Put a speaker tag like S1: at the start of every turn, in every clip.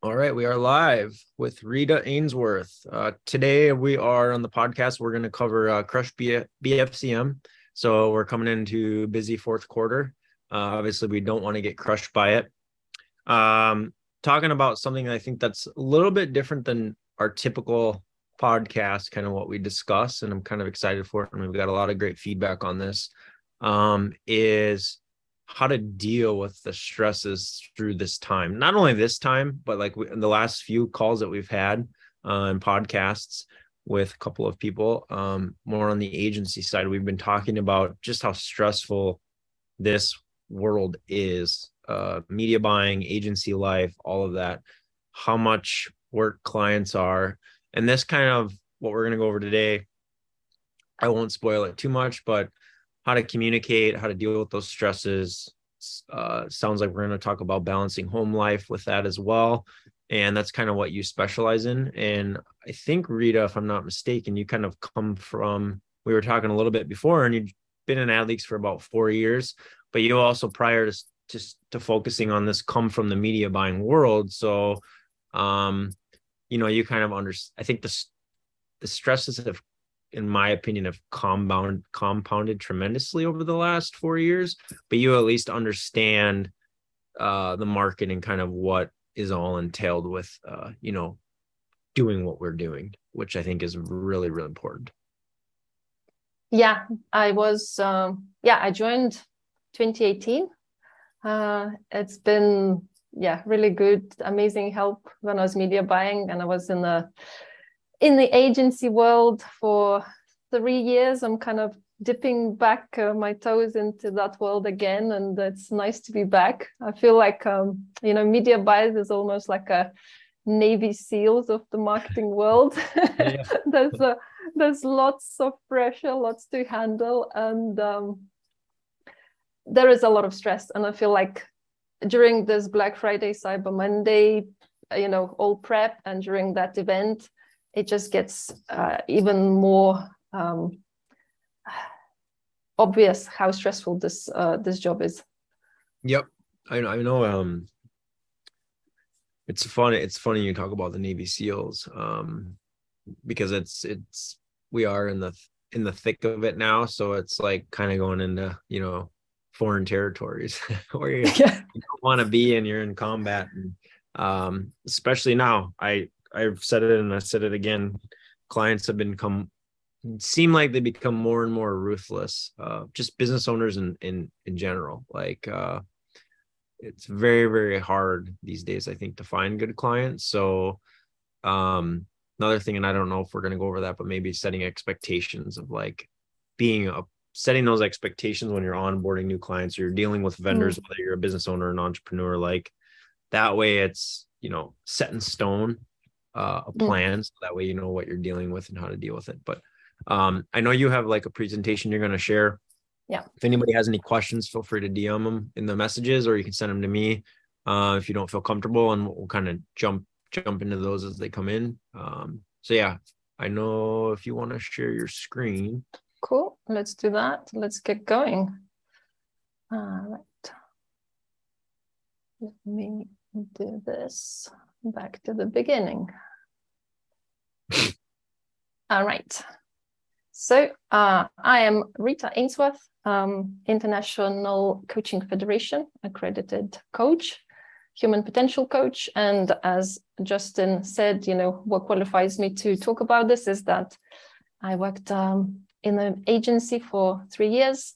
S1: All right, we are live with Rita Ainsworth. Uh, today we are on the podcast. We're going to cover uh, Crush B- BFCM. So we're coming into busy fourth quarter. Uh, obviously, we don't want to get crushed by it. Um, talking about something I think that's a little bit different than our typical podcast, kind of what we discuss, and I'm kind of excited for it. And we've got a lot of great feedback on this. Um, is how to deal with the stresses through this time. Not only this time but like we, the last few calls that we've had uh, and podcasts with a couple of people um, more on the agency side we've been talking about just how stressful this world is uh, media buying agency life all of that how much work clients are. And this kind of what we're going to go over today i won't spoil it too much but how to communicate, how to deal with those stresses. Uh, sounds like we're going to talk about balancing home life with that as well. And that's kind of what you specialize in. And I think, Rita, if I'm not mistaken, you kind of come from, we were talking a little bit before, and you've been in ad leaks for about four years, but you also prior to just to focusing on this come from the media buying world. So, um, you know, you kind of understand, I think the, the stresses have in my opinion, have compound compounded tremendously over the last four years. But you at least understand uh, the market and kind of what is all entailed with, uh, you know, doing what we're doing, which I think is really, really important.
S2: Yeah, I was. Um, yeah, I joined 2018. Uh, it's been yeah really good, amazing help when I was media buying, and I was in the in the agency world for three years. I'm kind of dipping back uh, my toes into that world again, and it's nice to be back. I feel like um, you know, media buyers is almost like a Navy SEALs of the marketing world. there's a, there's lots of pressure, lots to handle, and um, there is a lot of stress. And I feel like during this Black Friday, Cyber Monday, you know, all prep, and during that event, it just gets uh, even more um, obvious how stressful this uh, this job is.
S1: Yep, I know. I know. Um, it's funny. It's funny you talk about the Navy SEALs um, because it's it's we are in the in the thick of it now. So it's like kind of going into you know foreign territories where you, yeah. you don't want to be and you're in combat and um, especially now i I've said it and I said it again. Clients have become seem like they become more and more ruthless. Uh, just business owners in in in general. Like uh, it's very very hard these days. I think to find good clients. So um, another thing, and I don't know if we're going to go over that, but maybe setting expectations of like being a setting those expectations when you're onboarding new clients or you're dealing with vendors, mm. whether you're a business owner or an entrepreneur, like that way it's you know set in stone uh, a plan so that way you know what you're dealing with and how to deal with it. But um, i know you have like a presentation you're going to share.
S2: Yeah.
S1: If anybody has any questions feel free to dm them in the messages or you can send them to me uh, if you don't feel comfortable and we'll kind of jump jump into those as they come in. Um, so yeah i know if you want to share your screen.
S2: Cool. Let's do that. Let's get going. All right. Let me do this back to the beginning. All right. So uh, I am Rita Ainsworth, um, International Coaching Federation accredited coach, human potential coach. And as Justin said, you know, what qualifies me to talk about this is that I worked um, in an agency for three years,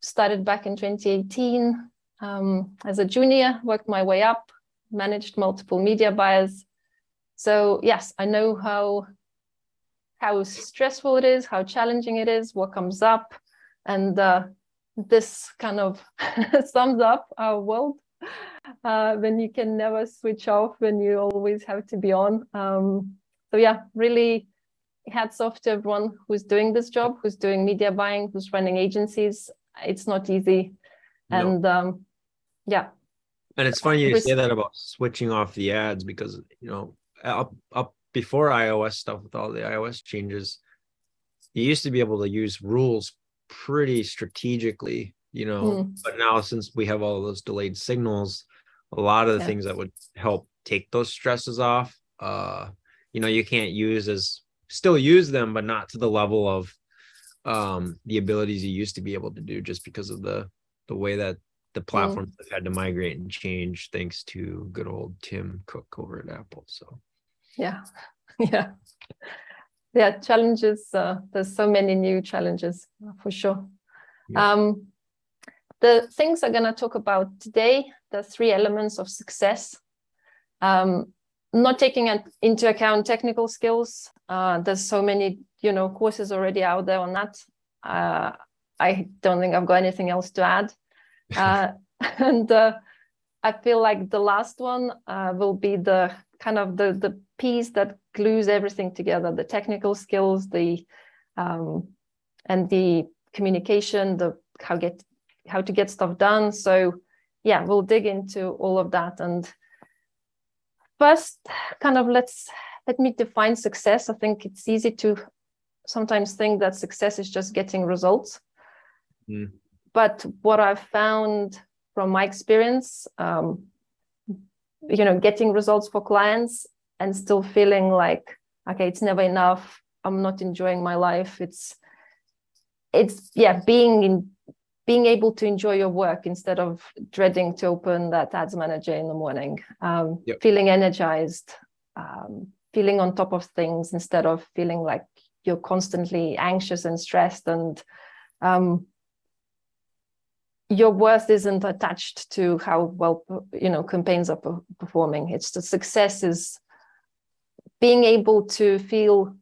S2: started back in 2018 um, as a junior, worked my way up, managed multiple media buyers. So yes, I know how how stressful it is, how challenging it is, what comes up, and uh, this kind of sums up our world. Uh, when you can never switch off, when you always have to be on. Um, so yeah, really hats off to everyone who's doing this job, who's doing media buying, who's running agencies. It's not easy, no. and um, yeah,
S1: and it's funny you say that about switching off the ads because you know up up before iOS stuff with all the iOS changes, you used to be able to use rules pretty strategically, you know. Mm. But now since we have all those delayed signals, a lot of the yeah. things that would help take those stresses off. Uh, you know, you can't use as still use them, but not to the level of um the abilities you used to be able to do just because of the the way that the mm. platforms mm. have had to migrate and change thanks to good old Tim Cook over at Apple. So
S2: yeah, yeah, yeah. Challenges. Uh, there's so many new challenges for sure. Yeah. Um, the things I'm going to talk about today, the three elements of success. Um, not taking into account technical skills. Uh, there's so many, you know, courses already out there on that. Uh, I don't think I've got anything else to add. Uh, and uh, I feel like the last one uh, will be the kind of the the piece that glues everything together: the technical skills, the um, and the communication, the how get how to get stuff done. So yeah, we'll dig into all of that. And first, kind of let's let me define success. I think it's easy to sometimes think that success is just getting results. Mm. But what I've found from my experience, um, you know, getting results for clients and still feeling like, okay, it's never enough. I'm not enjoying my life. It's, it's yeah, being in, being able to enjoy your work instead of dreading to open that ads manager in the morning, um, yep. feeling energized, um, feeling on top of things instead of feeling like you're constantly anxious and stressed and um, your worth isn't attached to how well you know campaigns are performing. It's the success is being able to feel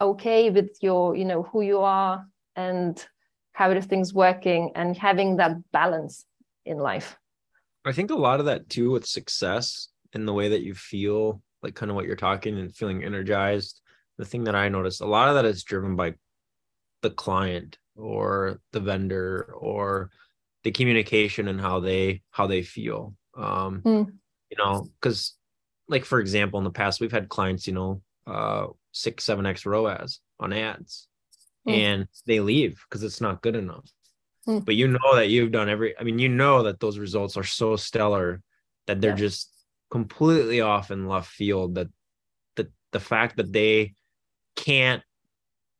S2: okay with your you know who you are and how everything's working and having that balance in life.
S1: I think a lot of that too with success and the way that you feel like kind of what you're talking and feeling energized the thing that i noticed a lot of that is driven by the client or the vendor or the communication and how they how they feel um mm. you know because like for example in the past we've had clients you know uh six seven x roas on ads mm. and they leave because it's not good enough mm. but you know that you've done every i mean you know that those results are so stellar that they're yeah. just completely off in left field that the the fact that they can't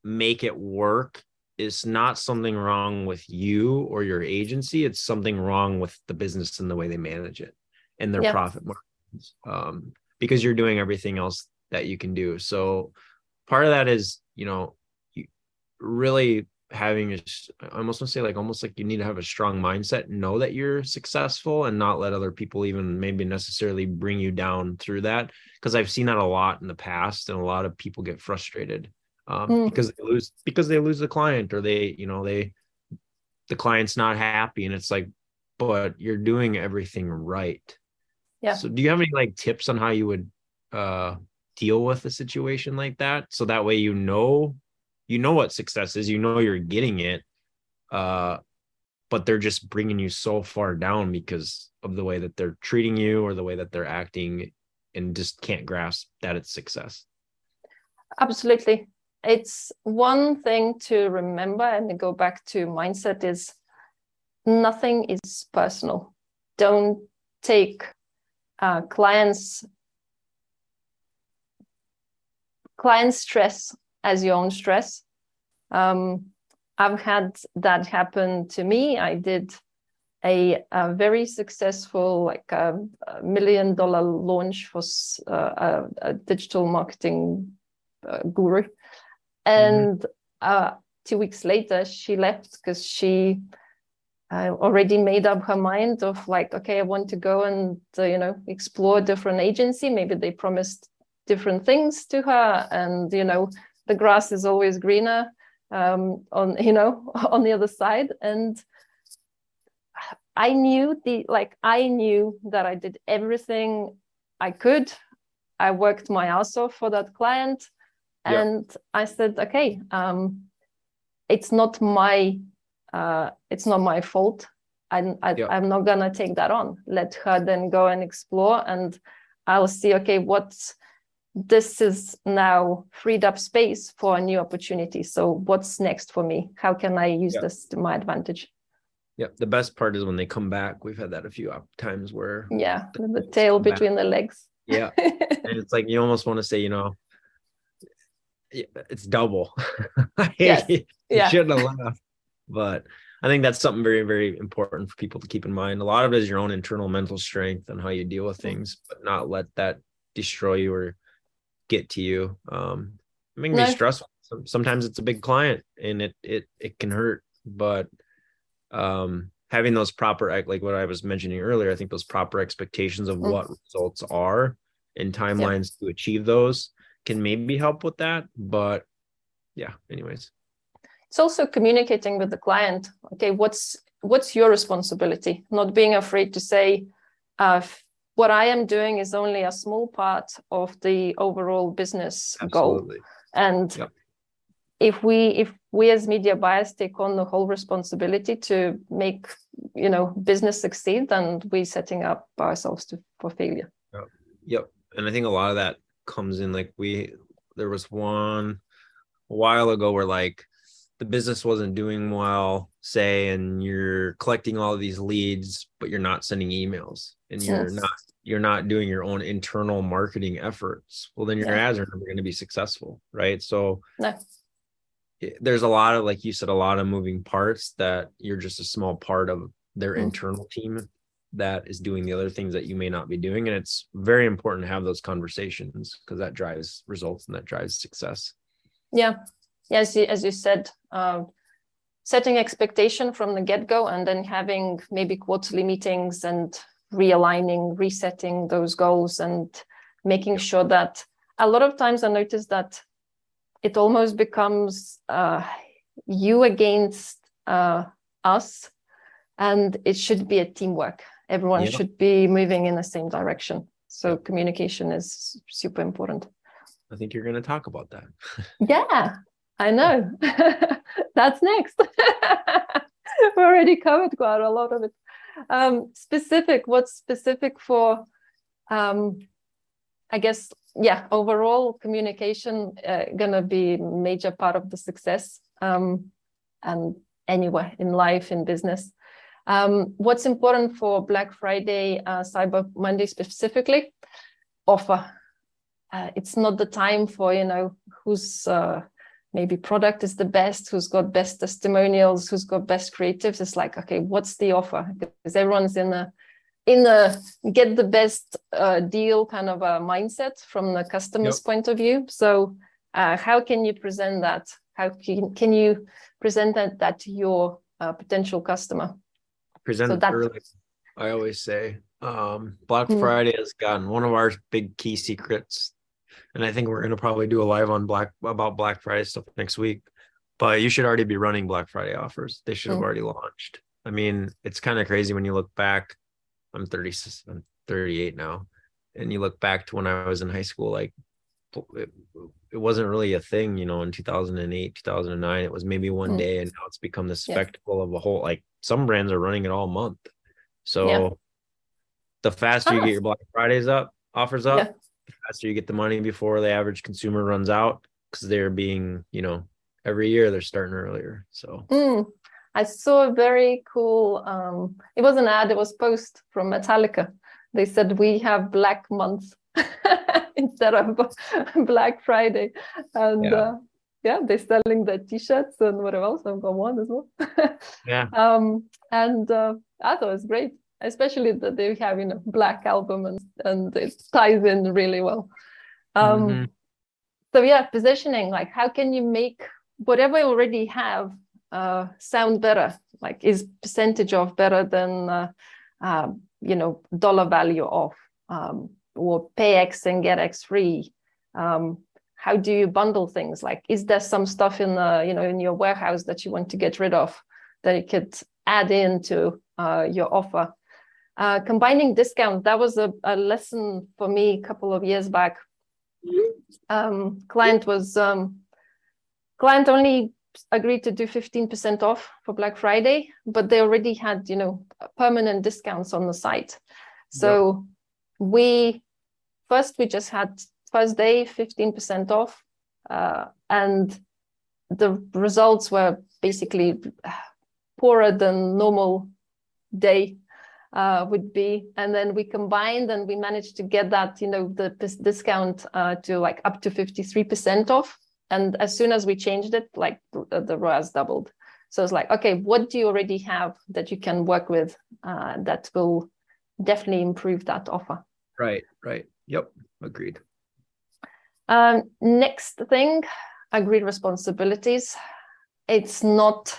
S1: make it work is not something wrong with you or your agency. It's something wrong with the business and the way they manage it and their profit margins. Um, because you're doing everything else that you can do. So part of that is, you know, really having a, I almost want to say like almost like you need to have a strong mindset, know that you're successful and not let other people even maybe necessarily bring you down through that. Cause I've seen that a lot in the past and a lot of people get frustrated um, mm. because they lose because they lose the client or they you know they the client's not happy and it's like but you're doing everything right. Yeah. So do you have any like tips on how you would uh deal with a situation like that? So that way you know you know what success is you know you're getting it uh but they're just bringing you so far down because of the way that they're treating you or the way that they're acting and just can't grasp that it's success.
S2: Absolutely it's one thing to remember and go back to mindset is nothing is personal. Don't take uh, clients client stress as your own stress. Um, i've had that happen to me. I did a, a very successful like a, a, million dollar launch for uh, a, a digital marketing uh, guru. And mm-hmm. uh, two weeks later she left because she uh, already made up her mind of like okay i want to go and uh, you know explore different agency. Maybe they promised different things to her and you know the grass is always greener um, on you know on the other side. And i knew the like i knew that i did everything i could. I worked my ass off for that client and i said okay um, it's not my uh, it's not my fault I'm, I, yeah. I'm not gonna take that on let her then go and explore and i'll see okay what's this is now freed up space for a new opportunity so what's next for me how can i use this to my advantage
S1: yeah The best part is when they come back. We've had that a few times where
S2: yeah, the, the tail between back. the legs.
S1: Yeah. and it's like you almost want to say, you know, it's double. yes. you yeah. shouldn't have laughed. But I think that's something very, very important for people to keep in mind. A lot of it is your own internal mental strength and how you deal with things, but not let that destroy you or get to you. Um, it can no. be stressful. Sometimes it's a big client and it it it can hurt, but um having those proper like what I was mentioning earlier, I think those proper expectations of mm. what results are and timelines yeah. to achieve those can maybe help with that. But yeah, anyways.
S2: It's also communicating with the client. Okay, what's what's your responsibility? Not being afraid to say, uh, what I am doing is only a small part of the overall business Absolutely. goal. And yep. if we if we as media buyers take on the whole responsibility to make you know business succeed, then we're setting up ourselves to, for failure.
S1: Yep. yep. And I think a lot of that comes in like we there was one a while ago where like the business wasn't doing well say and you're collecting all of these leads but you're not sending emails and you're not you're not doing your own internal marketing efforts well then your yeah. ads are never going to be successful right so no. there's a lot of like you said a lot of moving parts that you're just a small part of their mm. internal team that is doing the other things that you may not be doing. And it's very important to have those conversations because that drives results and that drives success.
S2: Yeah. Yes as you said um, setting expectation from the get-go and then having maybe quarterly meetings and realigning resetting those goals and making yeah. sure that a lot of times i notice that it almost becomes uh, you against uh, us and it should be a teamwork everyone yeah. should be moving in the same direction. So yeah. communication is super important.
S1: I think you're going to talk about that.
S2: Yeah i know. That's next. We already covered quite a lot of it. Um, specific what's specific for um, i guess yeah overall communication uh, gonna be major part of the success um, and anywhere in life in business um, what's important for Black Friday, uh, Cyber Monday specifically? Offer. Uh, it's not the time for you know whose uh, maybe product is the best, who's got best testimonials, who's got best creatives. It's like okay, what's the offer? Because everyone's in a in a get the best uh, deal kind of a mindset from the customer's yep. point of view. So uh, how can you present that? How can, can you present that, that to your uh, potential customer?
S1: Presented so early. I always say um, Black mm-hmm. Friday has gotten one of our big key secrets, and I think we're going to probably do a live on Black about Black Friday stuff next week. But you should already be running Black Friday offers. They should have mm-hmm. already launched. I mean, it's kind of crazy when you look back. I'm 30, I'm 38 now, and you look back to when I was in high school. Like, it, it wasn't really a thing, you know, in 2008, 2009. It was maybe one mm. day, and now it's become the spectacle yeah. of a whole. Like some brands are running it all month. So yeah. the faster you get your Black Fridays up, offers up, yeah. the faster you get the money before the average consumer runs out because they're being, you know, every year they're starting earlier. So.
S2: Mm. I saw a very cool. Um, it was an ad. It was post from Metallica. They said we have Black Month instead of Black Friday. And yeah. Uh, yeah, they're selling the t-shirts and whatever else. I've got one as well.
S1: yeah.
S2: Um, and uh, I thought it was great, especially that they have, you know, black album and, and it ties in really well. Um, mm-hmm. So yeah, positioning, like how can you make whatever you already have uh, sound better? Like is percentage of better than, uh, uh, you know, dollar value of um, or pay X and get X free. Um, how do you bundle things? Like, is there some stuff in the you know in your warehouse that you want to get rid of that you could add into uh, your offer? Uh, combining discount that was a, a, lesson for me a couple of years back. Um, client was um, client only agreed to do 15% off for Black Friday, but they already had you know permanent discounts on the site. So yeah. we first we just had first day 15% off uh, and the results were basically poorer than normal day uh, would be. And then we combined and we managed to get that, you know, the discount uh, to like up to 53% off. And as soon as we changed it, like the, the ROAS doubled. So it's like, okay, what do you already have that you can work with uh, that will definitely improve that offer?
S1: Right, right. Yep, agreed.
S2: Um, next thing, agreed responsibilities. It's not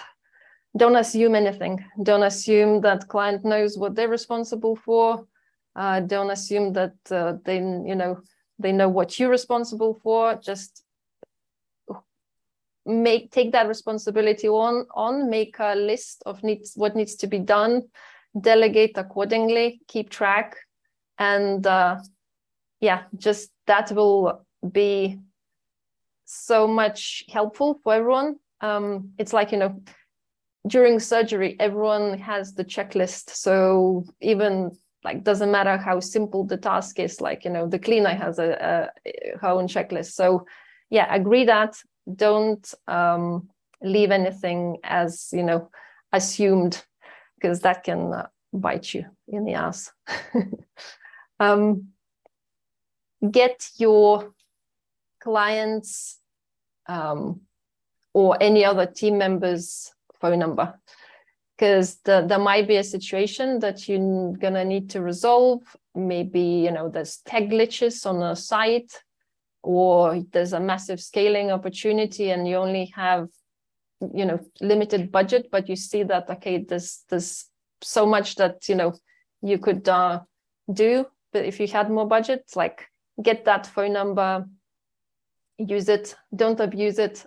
S2: don't assume anything. Don't assume that client knows what they're responsible for. Uh, don't assume that uh, they, you know, they know what you're responsible for. Just make take that responsibility on. On make a list of needs what needs to be done. Delegate accordingly. Keep track, and uh, yeah, just that will be so much helpful for everyone. Um, it's like you know during surgery, everyone has the checklist. So even like doesn't matter how simple the task is, like you know, the cleaner has a, a her own checklist. So yeah, agree that don't um, leave anything as you know assumed because that can uh, bite you in the ass. um, get your clients um, or any other team members phone number because the, there might be a situation that you're gonna need to resolve. Maybe you know there's tech glitches on a site, or there's a massive scaling opportunity, and you only have you know limited budget, but you see that okay, there's there's so much that you know you could uh, do, but if you had more budget, like get that phone number, use it, don't abuse it.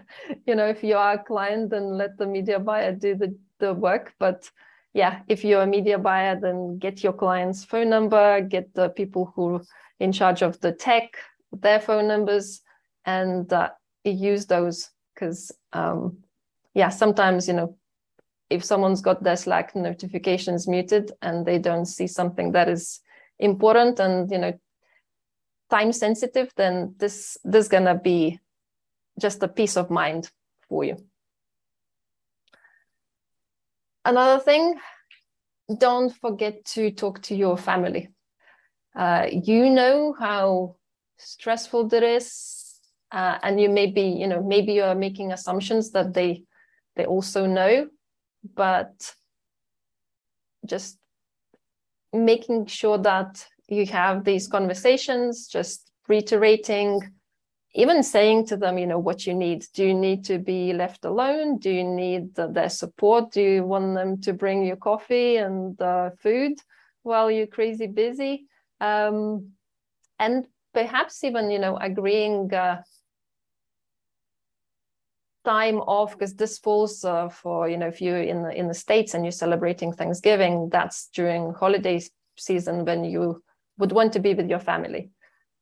S2: you know, if you are a client, then let the media buyer do the, the work. But yeah, if you're a media buyer, then get your client's phone number, get the people who are in charge of the tech, their phone numbers, and uh, use those because um, yeah, sometimes you know if someone's got their Slack notifications muted and they don't see something that is important and you know time sensitive, then this this gonna be just a peace of mind for you. Another thing, don't forget to talk to your family. Uh, you know how stressful it is, uh, and you may be, you know, maybe you're making assumptions that they they also know, but just making sure that you have these conversations, just reiterating even saying to them, you know, what you need. Do you need to be left alone? Do you need their support? Do you want them to bring you coffee and uh, food while you're crazy busy? Um, and perhaps even, you know, agreeing uh, time off because this falls uh, for, you know, if you're in the, in the States and you're celebrating Thanksgiving, that's during holiday season when you would want to be with your family.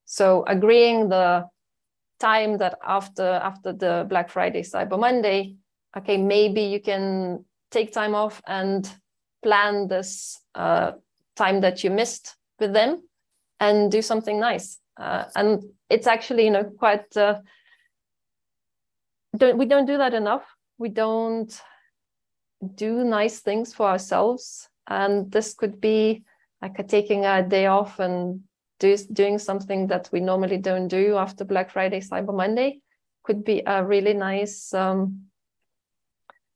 S2: So agreeing the time that after after the Black Friday, Cyber Monday, okay, maybe you can take time off and plan this uh, time that you missed with them and do something nice. Uh, and it's actually, you know, quite. Uh, don't we don't do that enough. We don't do nice things for ourselves, and this could be like taking a day off and do, doing something that we normally don't do after Black Friday, Cyber Monday could be a really nice um,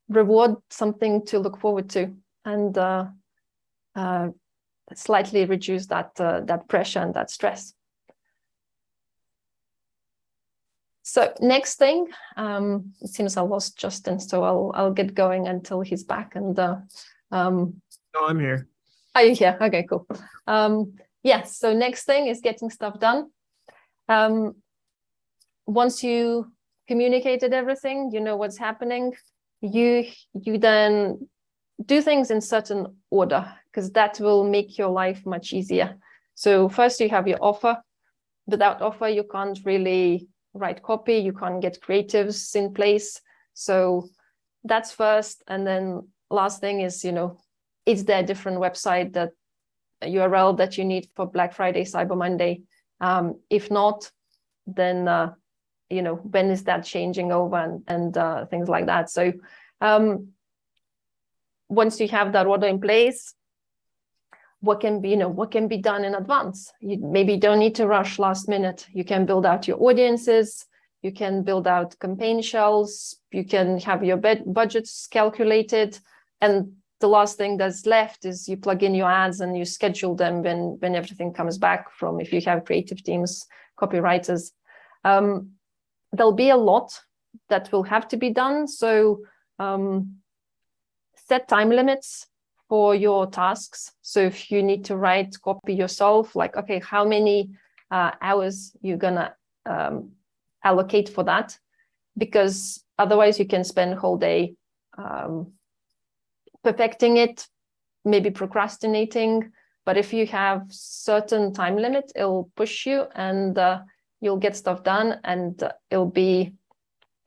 S2: reward, something to look forward to, and uh, uh, slightly reduce that uh, that pressure and that stress. So next thing, um, it seems I lost Justin, so I'll I'll get going until he's back. And uh, um,
S1: no, I'm here.
S2: You here? Okay, cool. Um, yes so next thing is getting stuff done. Um, once you communicated everything you know what's happening you you then do things in certain order because that will make your life much easier. So first you have your offer. Without offer you can't really write copy you can't get creatives in place. So that's first. And then last thing is you know is there a different website that URL that you need for Black Friday, Cyber Monday. Um, if not, then uh, you know when is that changing over and, and uh, things like that. So um, once you have that order in place, what can be, you know, what can be done in advance? You maybe don't need to rush last minute. You can build out your audiences. You can build out campaign shells. You can have your budgets calculated. And the last thing that's left is you plug in your ads and you schedule them when, when everything comes back from if you have creative teams, copywriters. Um, there'll be a lot that will have to be done. So um, set time limits for your tasks. So if you need to write copy yourself, like, okay, how many uh, hours you're gonna um, allocate for that? Because otherwise you can spend whole day um, perfecting it, maybe procrastinating. But if you have certain time limit, it'll push you and uh, you'll get stuff done and uh, it'll be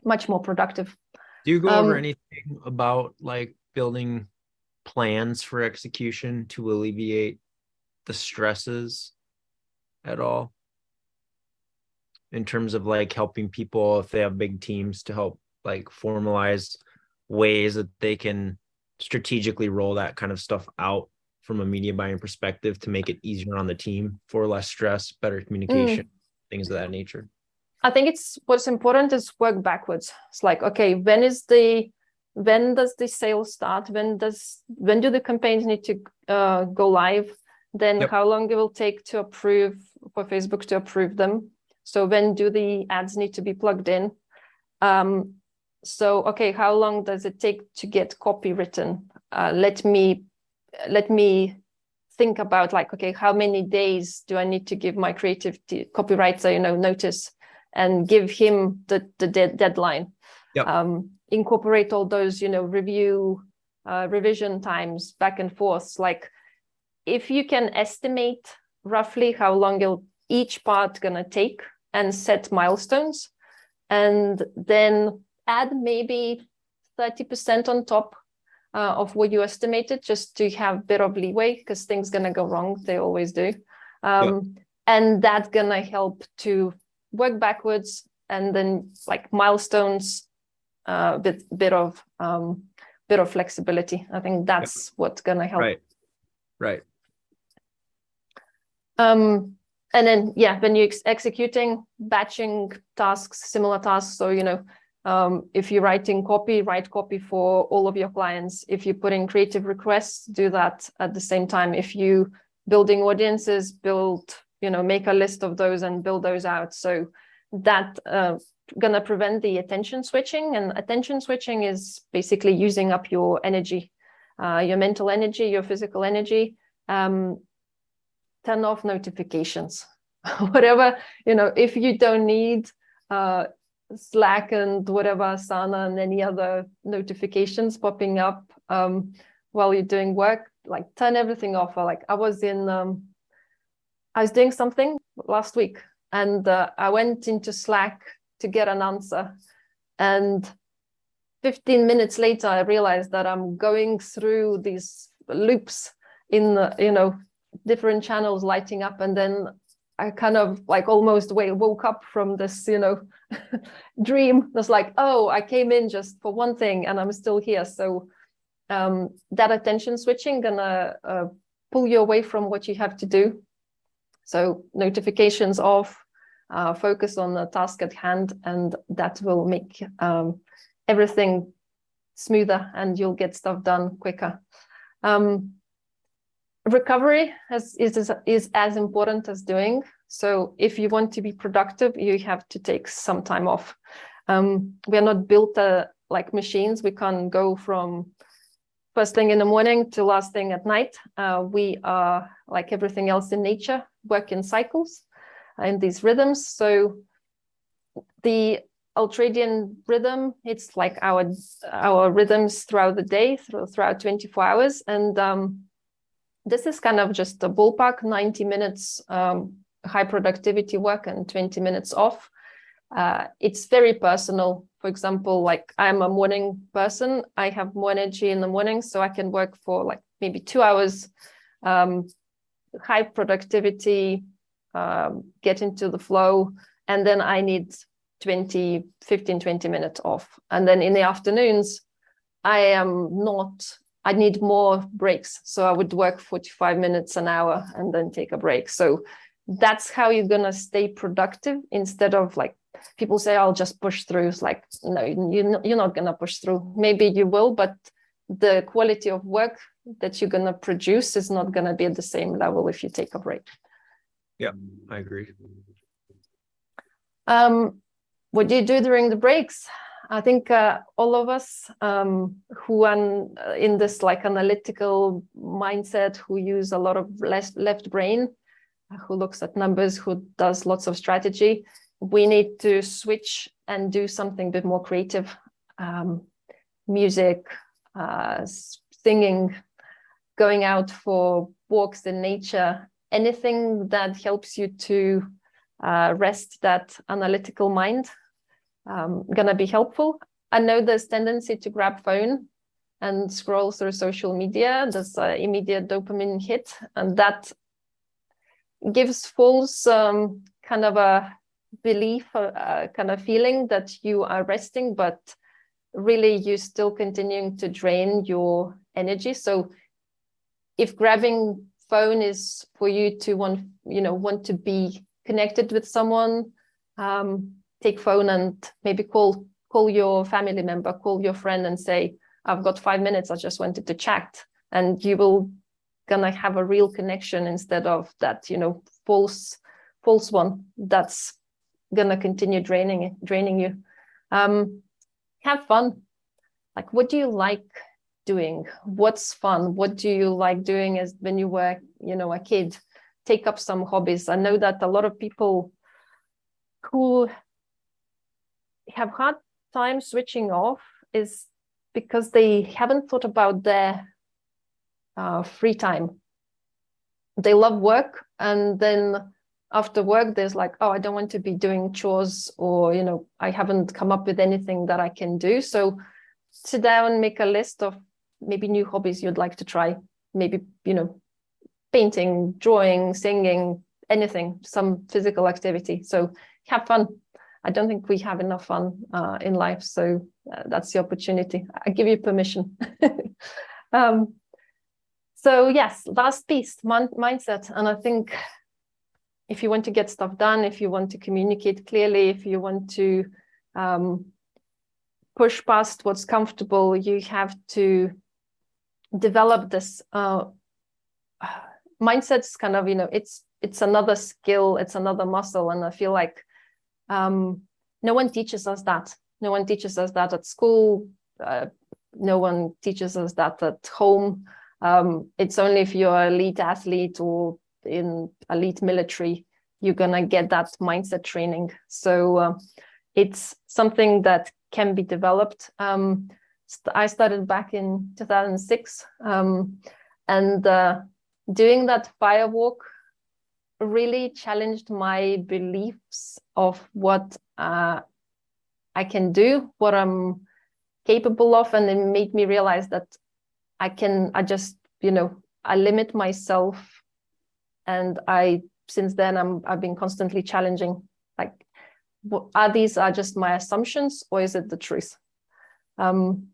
S2: much more productive.
S1: Do you go um, over anything about like building plans for execution to alleviate the stresses at all? In terms of like helping people if they have big teams to help like formalize ways that they can strategically roll that kind of stuff out from a media buying perspective to make it easier on the team for less stress, better communication, mm. things of that nature?
S2: I think it's what's important is work backwards. It's like, okay, when is the when does the sale start? When does when do the campaigns need to uh, go live? Then yep. how long it will take to approve for Facebook to approve them? So when do the ads need to be plugged in? Um, so okay how long does it take to get copy written? Uh, let me let me think about like okay how many days do i need to give my creative copywriter you know notice and give him the the de- deadline? Yep. um, incorporate all those you know review uh, revision times back and forth. Like if you can estimate roughly how long each part gonna take and set milestones and then add maybe 30% on top uh, of what you estimated just to have a bit of leeway because things gonna go wrong they always do. Um, yeah. and that's gonna help to work backwards and then like milestones a uh, bit bit of um, bit of flexibility. I think that's what's gonna help.
S1: Right. Right.
S2: Um and then yeah when you're ex- executing batching tasks similar tasks so you know um, if you're writing copy, write copy for all of your clients. If you're putting creative requests, do that at the same time. If you building audiences, build, you know, make a list of those and build those out. So that uh, gonna prevent the attention switching. And attention switching is basically using up your energy, uh, your mental energy, your physical energy. Um, turn off notifications. Whatever, you know, if you don't need uh, Slack and whatever, Asana and any other notifications popping up um, while you're doing work, like turn everything off. Or, like I was in, um, I was doing something last week and uh, I went into Slack to get an answer. And 15 minutes later, I realized that I'm going through these loops in, the, you know, different channels lighting up. And then I kind of like almost woke up from this, you know, dream. That's like, oh, I came in just for one thing and I'm still here. So um, that attention switching gonna uh, pull you away from what you have to do. So notifications off, uh, focus on the task at hand, and that will make um, everything smoother and you'll get stuff done quicker. Um, recovery has, is, is as important as doing. So if you want to be productive, you have to take some time off. Um, we are not built uh, like machines. We can't go from first thing in the morning to last thing at night. Uh, we are like everything else in nature, work in cycles in these rhythms. So the ultradian rhythm, it's like our our rhythms throughout the day, throughout 24 hours. And um, this is kind of just a ballpark 90 minutes um, high productivity work and 20 minutes off. Uh, it's very personal. For example like i'm a morning person. I have more energy in the morning so i can work for like maybe two hours um, high productivity um, get into the flow and then i need 20 15 20 minutes off. And then in the afternoons i am not I need more breaks. So I would work 45 minutes an hour and then take a break. So that's how you're gonna stay productive instead of like people say I'll just push through. It's like no, you you're not gonna push through. Maybe you will, but the quality of work that you're gonna produce is not gonna be at the same level if you take a break.
S1: Yeah, I agree.
S2: Um, what do you do during the breaks? I think uh, all of us um, who are in this like analytical mindset, who use a lot of left, left brain, who looks at numbers, who does lots of strategy, we need to switch and do something a bit more creative. Um, music, uh, singing, going out for walks in nature, anything that helps you to uh, rest that analytical mind um, gonna be helpful. I know there's tendency to grab phone and scroll through social media. There's an immediate dopamine hit, and that gives false um, kind of a belief, a, kind of feeling that you are resting, but really you're still continuing to drain your energy. So if grabbing phone is for you to want, you know, want to be connected with someone, um, take phone and maybe call call your family member, call your friend and say, I've got five minutes, I just wanted to chat. And you will gonna have a real connection instead of that, you know, false false one that's gonna continue draining draining you. Um, have fun. Like what do you like doing? What's fun? What do you like doing as when you were, you know, a kid? Take up some hobbies. I know that a lot of people who have hard time switching off is because they haven't thought about their uh, free time. They love work, and then after work, there's like, oh, I don't want to be doing chores, or you know, I haven't come up with anything that I can do. So sit down, make a list of maybe new hobbies you'd like to try. Maybe you know, painting, drawing, singing, anything, some physical activity. So have fun I don't think we have enough fun uh, in life. So uh, that's the opportunity. I give you permission. um, so yes, last piece, mindset. And I think if you want to get stuff done, if you want to communicate clearly, if you want to um, push past what's comfortable, you have to develop this uh, mindset's kind of, you know, it's it's another skill, it's another muscle. And I feel like um, no one teaches us that. No one teaches us that at school. Uh, no one teaches us that at home. Um, it's only if you're an elite athlete or in elite military, you're gonna get that mindset training. So uh, it's something that can be developed. Um, I started back in 2006, um, and uh, doing that fire walk really challenged my beliefs of what uh, I can do, what I'm capable of, and it made me realize that I can. I just, you know, I limit myself, and I since then I'm I've been constantly challenging like are these are just my assumptions or is it the truth um,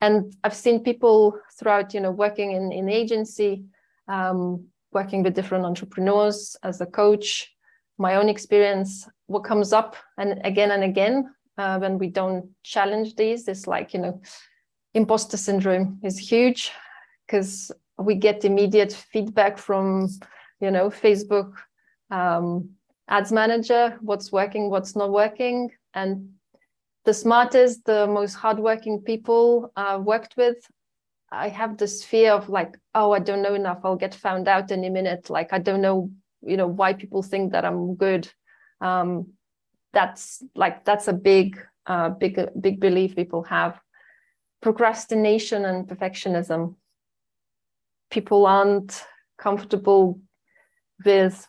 S2: and i've seen people throughout you know working in in agency um, working with different entrepreneurs as a coach, my own experience, what comes up and again and again uh, when we don't challenge these is like, you know, imposter syndrome is huge because we get immediate feedback from, you know, Facebook um, ads manager, what's working, what's not working. And the smartest, the most hardworking people I've worked with I have this fear of like, oh, I don't know enough. I'll get found out in a minute. Like, I don't know, you know, why people think that I'm good. Um, that's like that's a big, uh, big, big belief people have. Procrastination and perfectionism. People aren't comfortable with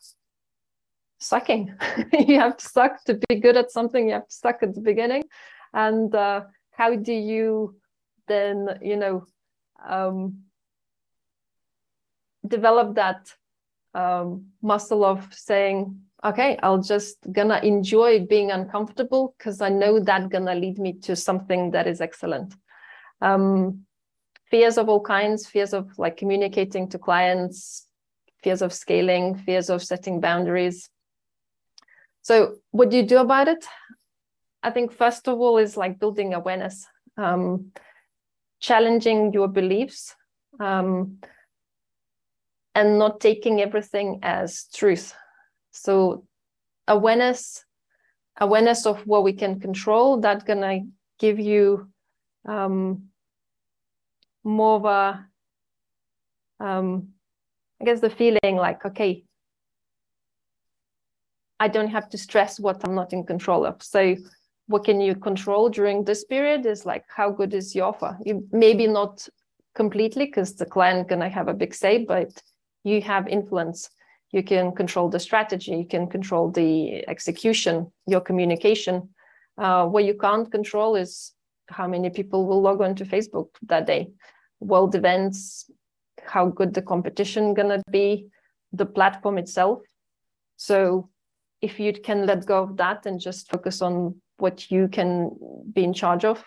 S2: sucking. you have to suck to be good at something. You have to suck at the beginning, and uh, how do you then, you know, um, develop that um, muscle of saying, okay, I'll just gonna enjoy being uncomfortable because I know that gonna lead me to something that is excellent. Um, fears of all kinds, fears of like communicating to clients, fears of scaling, fears of setting boundaries. So what do you do about it? I think first of all is like building awareness, um, challenging your beliefs, um, and not taking everything as truth. So awareness, awareness of what we can control, that gonna give you um, more of a, um, I guess the feeling like, okay, I don't have to stress what I'm not in control of. So what can you control during this period is like how good is your offer? You maybe not completely because the client gonna have a big say, but you have influence. You can control the strategy, you can control the execution, your communication. Uh, what you can't control is how many people will log on to Facebook that day. World events, how good the competition gonna be, the platform itself. So if you can let go of that and just focus on what you can be in charge of,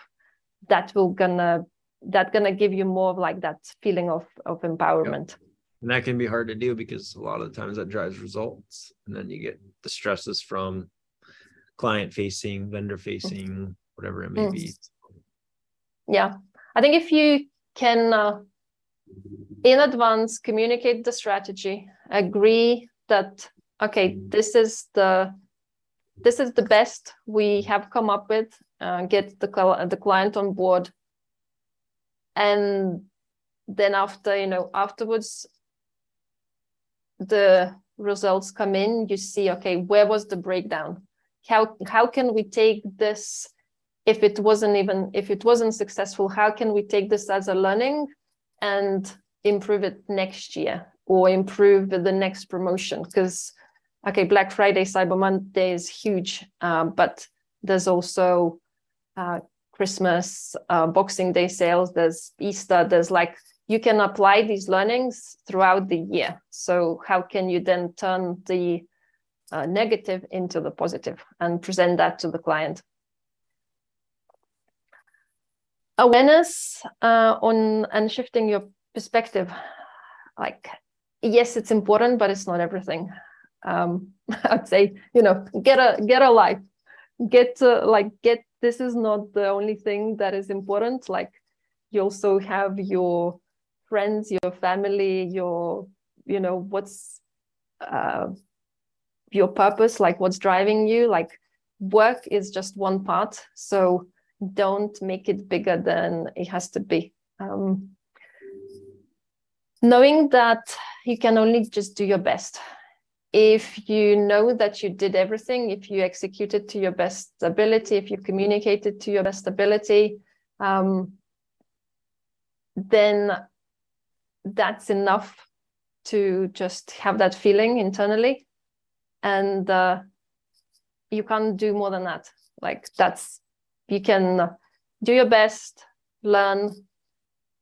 S2: that will gonna that gonna give you more of like that feeling of of empowerment. Yep.
S1: And that can be hard to do because a lot of the times that drives results. And then you get the stresses from client facing, vendor facing, whatever it may mm. be.
S2: Yeah. I think if you can uh, in advance communicate the strategy, agree that okay, this is the this is the best we have come up with, uh, get the the client on board, and then after you know afterwards the results come in, you see, okay, where was the breakdown? How how can we take this if it wasn't even if it wasn't successful, how can we take this as a learning and improve it next year or improve the next promotion? Because okay, Black Friday, Cyber Monday is huge, um, but there's also uh, Christmas, uh, Boxing Day sales, there's Easter, there's like you can apply these learnings throughout the year. So how can you then turn the uh, negative into the positive and present that to the client? Awareness uh, on and shifting your perspective. Like, yes, it's important, but it's not everything. Um, I'd say, you know, get a get a life, get to, like get. This is not the only thing that is important. Like, you also have your friends your family your you know what's uh, your purpose like what's driving you like work is just one part so don't make it bigger than it has to be um, knowing that you can only just do your best if you know that you did everything if you executed to your best ability if you communicated to your best ability um, then that's enough to just have that feeling internally. And uh, you can't do more than that. Like that's you can do your best learn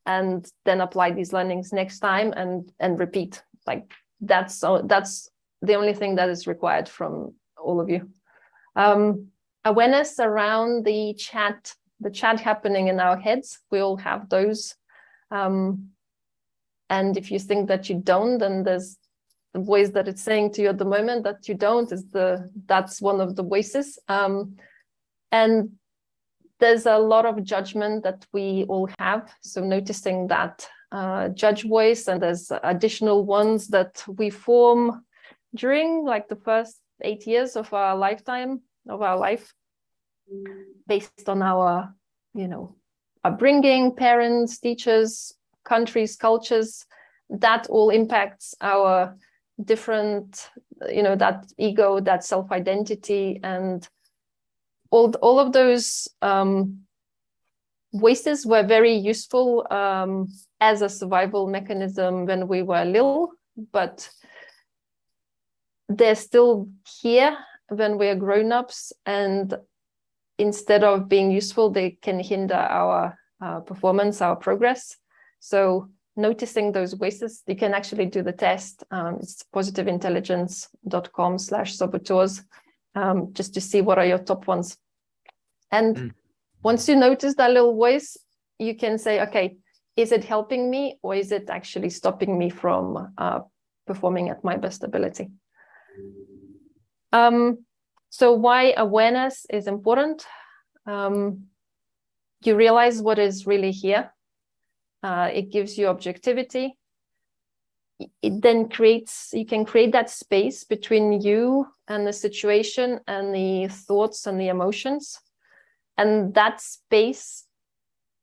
S2: and then apply these learnings next time and and repeat. Like that's that's the only thing that is required from all of you. Um, awareness around the chat the chat happening in our heads. We all have those. Um, and if you think that you don't then there's the voice that it's saying to you at the moment that you don't is the that's one of the voices. Um, and there's a lot of judgment that we all have. So noticing that uh, judge voice and there's additional ones that we form during like the first eight years of our lifetime of our life based on our you know upbringing parents teachers countries, cultures, that all impacts our different, you know, that ego, that self-identity, and all all of those um, voices were very useful um, as a survival mechanism when we were little, but they're still here when we're grown-ups and instead of being useful they can hinder our uh, performance our progress so noticing those voices, you can actually do the test. Um, it's positiveintelligence.com slash saboteurs, um, just to see what are your top ones. And mm. once you notice that little voice, you can say, okay, is it helping me or is it actually stopping me from uh, performing at my best ability um, so why awareness is important? Um, you realize what is really here. Uh, it gives you objectivity. It then creates you can create that space between you and the situation and the thoughts and the emotions. And that space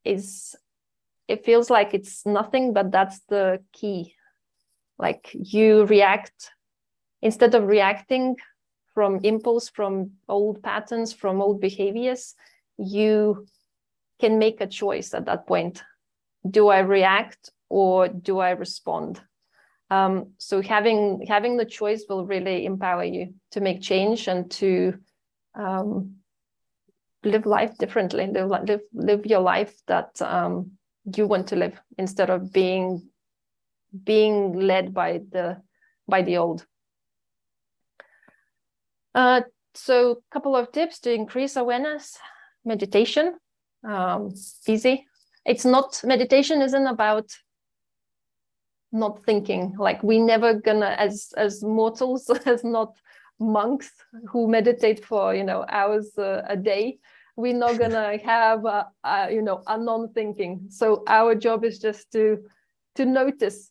S2: is it feels like it's nothing but that's the key. Like you react instead of reacting from impulse from old patterns from old behaviors you can make a choice at that point do i react or do i respond um, so having having the choice will really empower you to make change and to um, live life differently, live live live your life that um, you want to live instead of being being led by the by the old. Uh, so, a couple of tips to increase awareness: meditation. Um, easy. It's not meditation isn't about not thinking like we never gonna as as mortals as not monks who meditate for you know hours uh, a day we're not gonna have a, a, you know a non-thinking so our job is just to to notice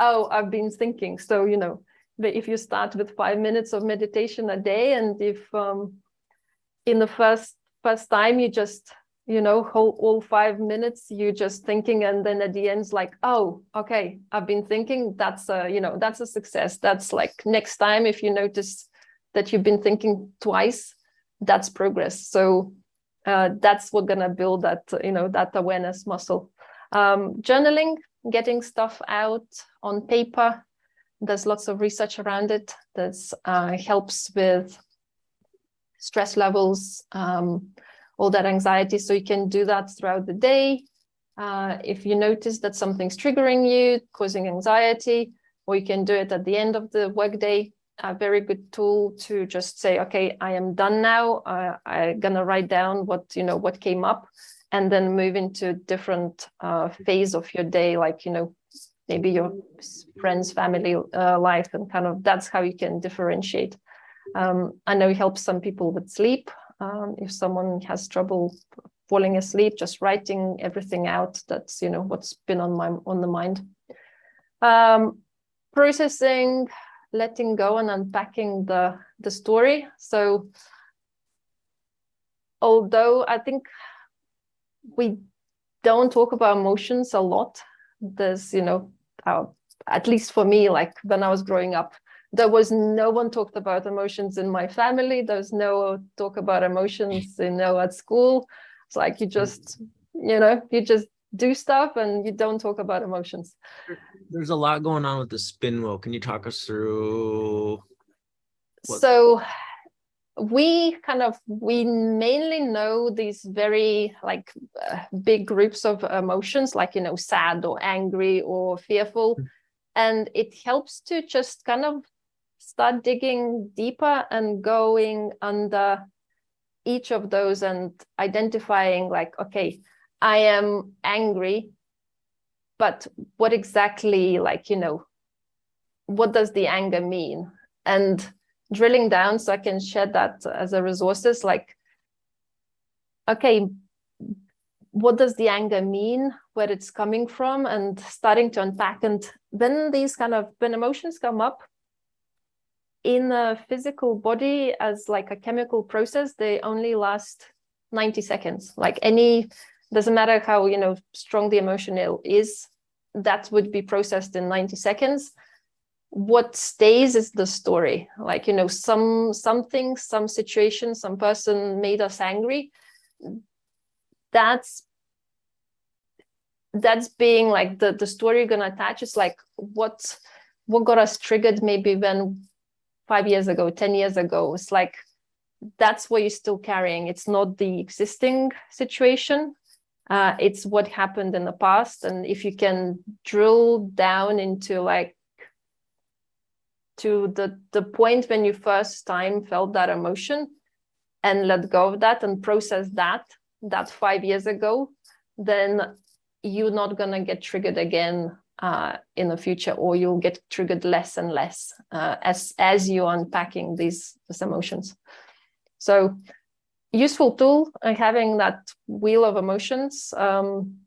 S2: oh i've been thinking so you know if you start with five minutes of meditation a day and if um, in the first first time you just you know whole all five minutes you're just thinking and then at the end it's like oh okay i've been thinking that's a you know that's a success. That's like next time if you notice that you've been thinking twice that's progress. So uh, that's what gonna build that you know that awareness muscle. Um, journaling getting stuff out on paper there's lots of research around it that uh, helps with stress levels um, all that anxiety. So you can do that throughout the day. Uh, if you notice that something's triggering you, causing anxiety, or you can do it at the end of the workday. A very good tool to just say, okay, I am done now. Uh, I'm gonna write down what you know what came up, and then move into a different uh, phase of your day, like you know maybe your friends, family uh, life, and kind of that's how you can differentiate. Um, I know it helps some people with sleep. Um, if someone has trouble falling asleep, just writing everything out. That's you know what's been on my on the mind. Um, processing, letting go, and unpacking the the story. So, although I think we don't talk about emotions a lot, there's you know, uh, at least for me, like when I was growing up, there was no one talked about emotions in my family. There's no talk about emotions you know at school. It's like you just you know you just do stuff and you don't talk about emotions.
S1: There's a lot going on with the spin wheel. Can you talk us through
S2: what... so we kind of we mainly know these very like uh, big groups of emotions like you know sad or angry or fearful mm. and it helps to just kind of start digging deeper and going under each of those and identifying like okay i am angry but what exactly like you know what does the anger mean and drilling down so i can share that as a resources like okay what does the anger mean where it's coming from and starting to unpack. And then these kind of when emotions come up in the physical body as like a chemical process they only last 90 seconds. Like any doesn't matter how you know strong the emotion is that would be processed in 90 seconds what stays is the story like you know some something some situation some person made us angry that's that's being like the the story you're gonna attach is like what what got us triggered maybe when five years ago, 10 years ago. It's like that's what you're still carrying. It's not the existing situation. Uh, it's what happened in the past. And if you can drill down into like to the the point when you first time felt that emotion and let go of that and process that that five years ago, then you're not going to get triggered again uh, in the future or you'll get triggered less and less uh, as as you're unpacking these, these emotions. So useful tool uh, having that wheel of emotions um,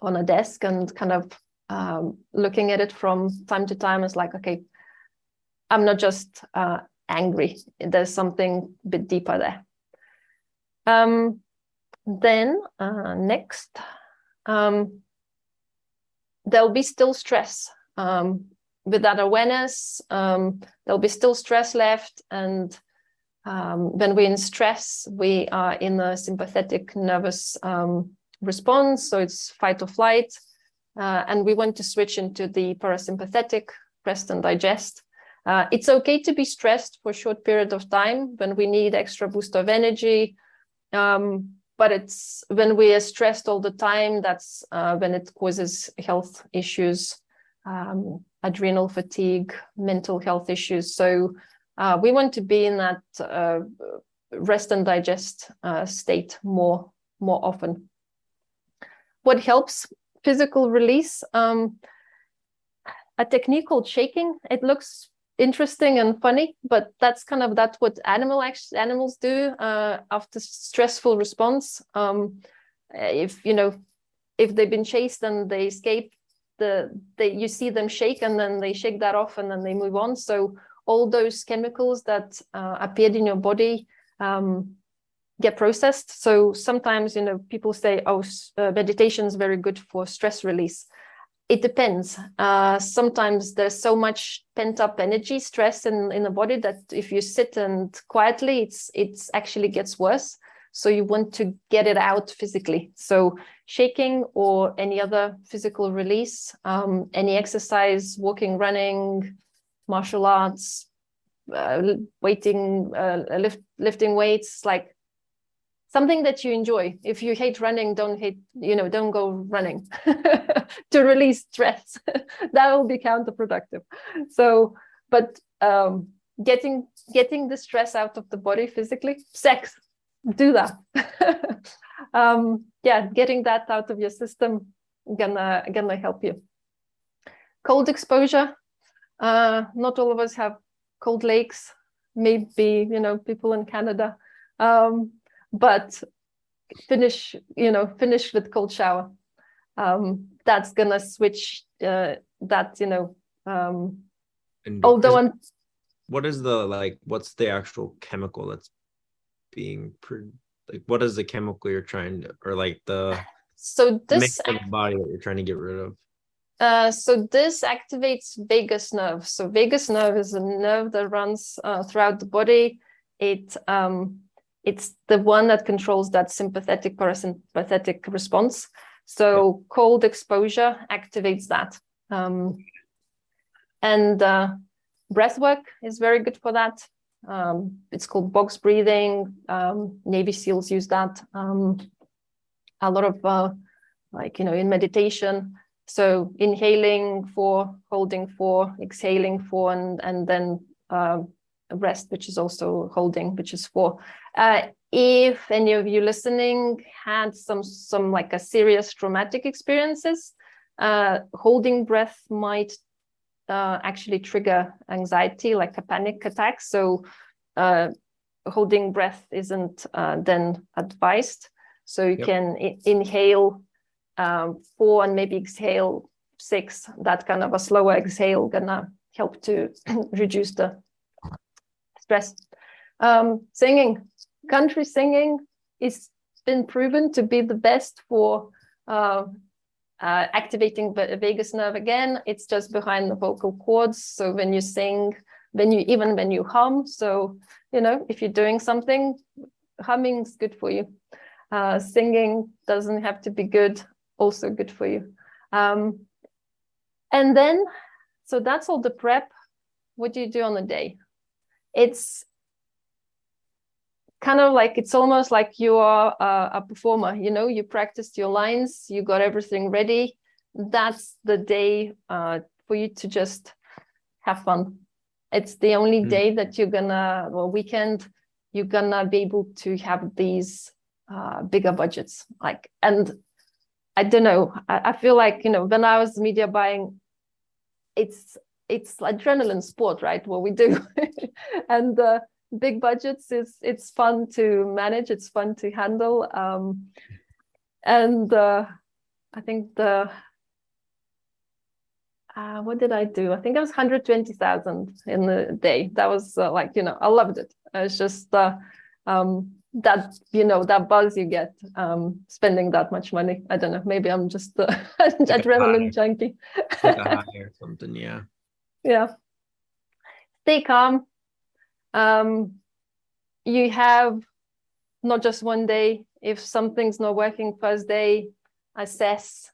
S2: on a desk and kind of um, looking at it from time to time is like okay i'm not just uh, angry. There's something a bit deeper there. Um, then uh, next um, there'll be still stress um, with that awareness. Um, there'll be still stress left and um, when we're in stress we are in a sympathetic nervous um, response. So it's fight or flight. Uh, and we want to switch into the parasympathetic rest and digest uh, it's okay to be stressed for a short period of time when we need extra boost of energy um, but it's when we are stressed all the time that's uh, when it causes health issues um, adrenal fatigue mental health issues. So uh, we want to be in that uh, rest and digest uh, state more more often. What helps? Physical release. Um, a technique called shaking. It looks interesting and funny but that's kind of that's what animal actually animals do uh, after stressful response. Um, if you know if they've been chased and they escape the they you see them shake and then they shake that off and then they move on. So all those chemicals that uh, appeared in your body um, get processed. So sometimes you know people say oh uh, meditation is very good for stress release it depends. Uh, sometimes there's so much pent up energy, stress in, in the body that if you sit and quietly, it's it's actually gets worse. So you want to get it out physically. So shaking or any other physical release, um, any exercise, walking, running, martial arts, uh, uh, lift, lifting weights, like something that you enjoy. If you hate running don't hate you know don't go running to release stress. That will be counterproductive. So but um, getting getting the stress out of the body physically sex do that. Um, yeah getting that out of your system gonna gonna help you. Cold exposure uh, not all of us have cold lakes. Maybe you know people in canada. Um, but finish you know finish with cold shower um, that's gonna switch uh, that you know um, although I'm,
S1: what is the like what's the actual chemical that's being pre- like what is the chemical you're trying to or like the
S2: so this
S1: the body that you're trying to get rid of
S2: uh, so this activates vagus nerve. So vagus nerve is a nerve that runs uh, throughout the body. It um, it's the one that controls that sympathetic parasympathetic response. So yeah. cold exposure activates that. Um, and uh, breath work is very good for that. Um, it's called box breathing. Um, Navy SEALs use that. Um, a lot of uh, like, you know, in meditation. So inhaling for, holding for, exhaling for, and, and then uh, rest, which is also holding, which is four. Uh, if any of you listening had some some like a serious traumatic experiences, uh, holding breath might uh, actually trigger anxiety, like a panic attack. So uh, holding breath isn't uh, then advised. So you yep. can inhale um, four and maybe exhale six. That kind of a slower exhale gonna help to reduce the stress. Um, singing, country singing is been proven to be the best for uh, uh, activating the vagus nerve again. It's just behind the vocal cords. So when you sing, when you even when you hum, so you know if you're doing something, humming is good for you. Uh, singing doesn't have to be good, also good for you. Um, and then, so that's all the prep. What do you do on the day? It's kind of like it's almost like you are a, a, performer you know you practiced your lines you got everything ready that's the day uh, for you to just have fun it's the only mm. day that you're gonna well weekend you're gonna be able to have these uh, bigger budgets like and I don't know. I, I feel like you know when I was media buying, it's it's adrenaline sport, right? What we do, and uh, big budgets is it's fun to manage. It's fun to handle, um, and uh, I think the uh, what did I do? I think it was 120,000 in the day. That was uh, like, you know, I loved it. It's just uh, um, that, you know, that buzz you get um, spending that much money. I don't know. Maybe I'm just uh, adrenaline junkie.
S1: like or something. Yeah.
S2: Yeah. Stay calm. Um, you have not just one day. If something's not working first day, assess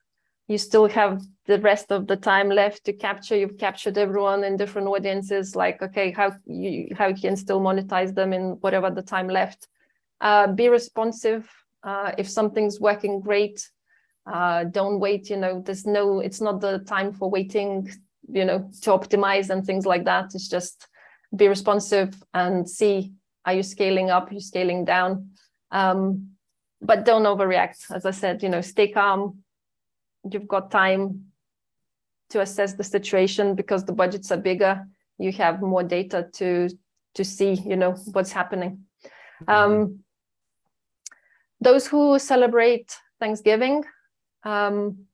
S2: you still have the rest of the time left to capture you've captured everyone in different audiences like okay how you how you can still monetize them in whatever the time left uh, be responsive uh, if something's working great uh, don't wait you know there's no it's not the time for waiting you know to optimize and things like that. It's just be responsive and see are you scaling up? Are you scaling down. Um, but don't overreact. As i said you know stay calm. You've got time to assess the situation because the budgets are bigger. You have more data to to see you know what's happening. Mm-hmm. um, those who celebrate thanksgiving um,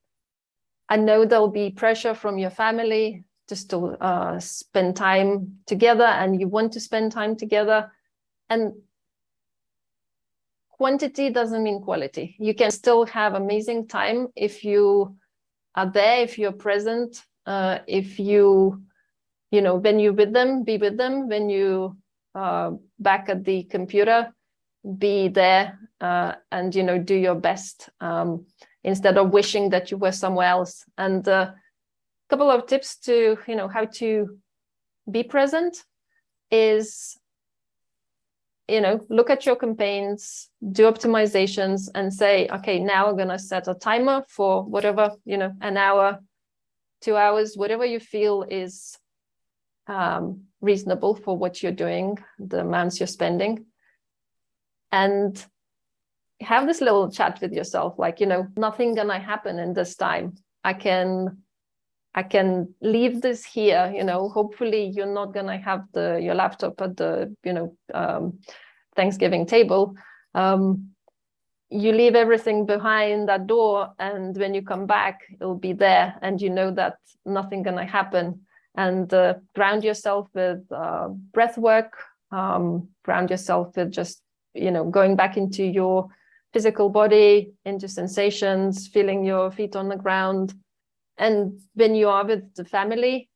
S2: i know there'll be pressure from your family just to uh, spend time together and you want to spend time together and quantity doesn't mean quality. You can still have amazing time if you are there, if you're present, uh, if you, you know, when you with them, be with them. When you uh, back at the computer, be there uh, and you know do your best um, instead of wishing that you were somewhere else. And a uh, couple of tips to you know how to be present is you know look at your campaigns do optimizations and say okay now i'm going to set a timer for whatever you know an hour two hours whatever you feel is um, reasonable for what you're doing the amounts you're spending and have this little chat with yourself like you know nothing gonna happen in this time i can I can leave this here. You know, hopefully you're not gonna have the your laptop at the you know um, Thanksgiving table. Um, you leave everything behind that door, and when you come back, it'll be there, and you know that nothing gonna happen. And uh, ground yourself with uh, breath work. Um, ground yourself with just you know going back into your physical body, into sensations, feeling your feet on the ground. And when you are with the family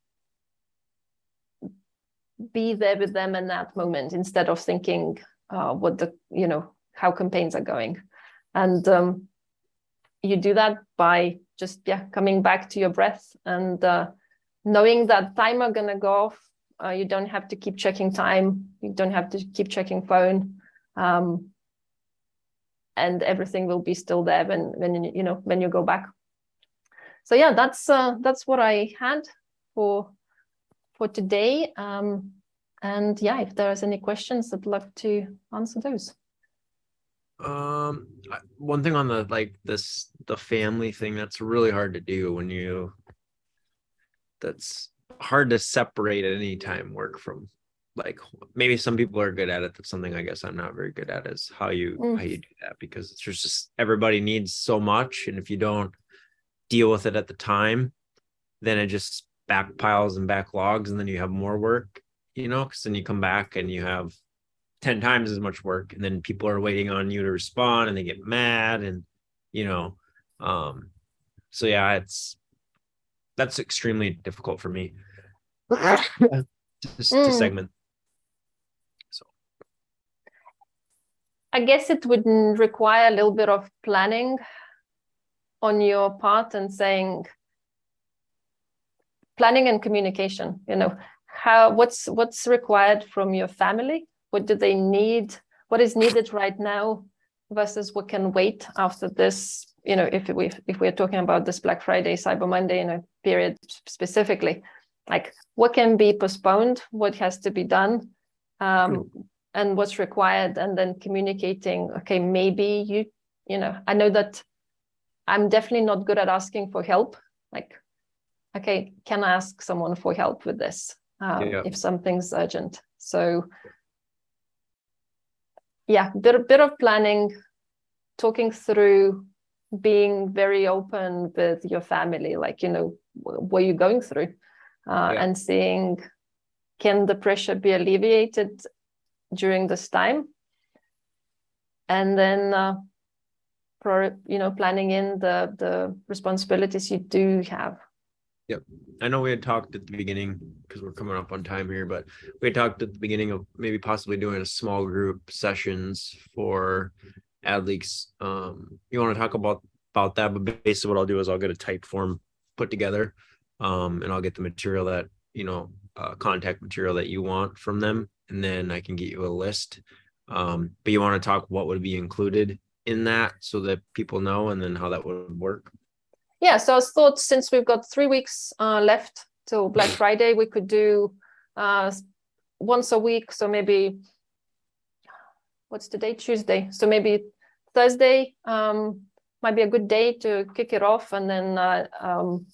S2: be there with them in that moment instead of thinking uh, what the you know how campaigns are going. And um, you do that by just yeah coming back to your breath and uh, knowing that timer gonna go off. Uh, you don't have to keep checking time. You don't have to keep checking phone. Um, and everything will be still there when when you know when you go back so yeah, that's uh, that's what I had for for today. Um, and yeah, if there's any questions, I'd love to answer those.
S1: Um, one thing on the like this the family thing that's really hard to do when you. That's hard to separate at any time work from like maybe some people are good at it that's something i guess i'm not very good at is how you mm. how you do that because it's just everybody needs so much and if you don't deal with it at the time, then it just backpiles and backlogs, and then you have more work, you know, because then you come back and you have 10 times as much work, and then people are waiting on you to respond and they get mad, and you know, um, so yeah, it's that's extremely difficult for me to, mm. to segment.
S2: I guess it would require a little bit of planning on your part and saying planning and communication you know. How what's what's required from your family? What do they need? What is needed right now versus what can wait after this you know if we if we're talking about this black friday cyber monday in a period specifically. Like what can be postponed? What has to be done? Um. And what's required and then communicating okay maybe you you know i know that I'm definitely not good at asking for help. Like, okay, can I ask someone for help with this um, yeah. if something's urgent? So, yeah, bit bit of planning, talking through, being very open with your family. Like, you know, what you're going through, uh, yeah. and seeing can the pressure be alleviated during this time, and then. Uh, you know planning in the the responsibilities you do have.
S1: Yep. I know we had talked at the beginning because we're coming up on time here but we talked at the beginning of maybe possibly doing a small group sessions for ad leaks um you want to talk about about that? But basically what i'll do is i'll get a Typeform put together um and i'll get the material that you know uh, contact material that you want from them and then i can get you a list um but you want to talk what would be included in that so that people know and then how that would work?
S2: Yeah, so I thought since we've got three weeks uh, left till Black Friday, we could do uh, once a week. So maybe what's today? Tuesday. So maybe Thursday um, might be a good day to kick it off, and then uh, um,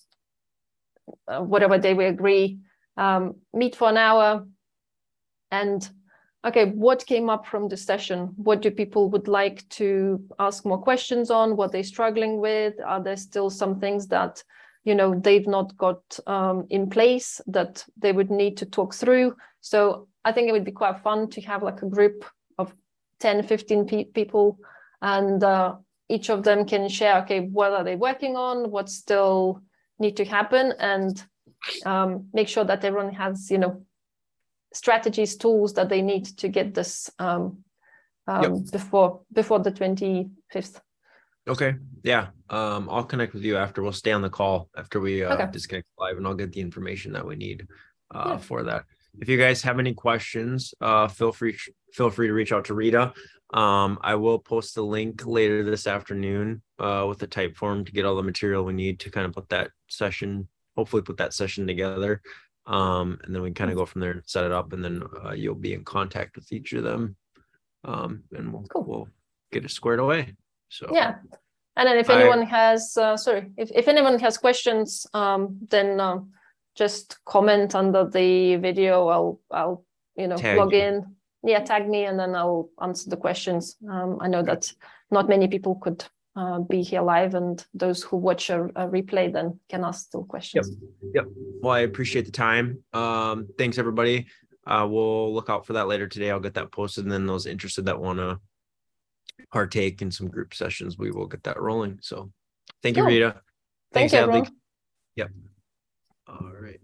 S2: uh, whatever day we agree, um, meet for an hour and okay, what came up from the session? What do people would like to ask more questions on? What they're struggling with? Are there still some things that you know they've not got um, in place that they would need to talk through? So I think it would be quite fun to have like a group of 10, 15 pe- people, and uh, each of them can share, okay, what are they working on? What still need to happen? And um, make sure that everyone has, you know, strategies, tools that they need to get this um, um, yep. before before the 25th.
S1: Okay. Yeah. Um, I'll connect with you after. We'll stay on the call after we uh, okay. disconnect live, and I'll get the information that we need uh, yeah. for that. If you guys have any questions, uh, feel free feel free to reach out to Rita. Um, I will post the link later this afternoon uh, with the Typeform to get all the material we need to kind of put that session, hopefully put that session together um, and then we kind of go from there and set it up, and then uh, you'll be in contact with each of them, um, and we'll cool. we'll get it squared away. So
S2: yeah, and then if anyone I, has uh, sorry, if if anyone has questions, um, then um, just comment under the video. I'll I'll you know log you. in. Yeah, tag me, and then I'll answer the questions. Um, I know that not many people could uh, be here live and those who watch a, a, replay then can ask still questions.
S1: Yep. Yep. Well, I appreciate the time. Um, thanks everybody. Uh, we'll look out for that later today. I'll get that posted and then those interested that want to partake in some group sessions, we will get that rolling. So thank you, Rita.
S2: Thanks, Thank you, Yep.
S1: All right.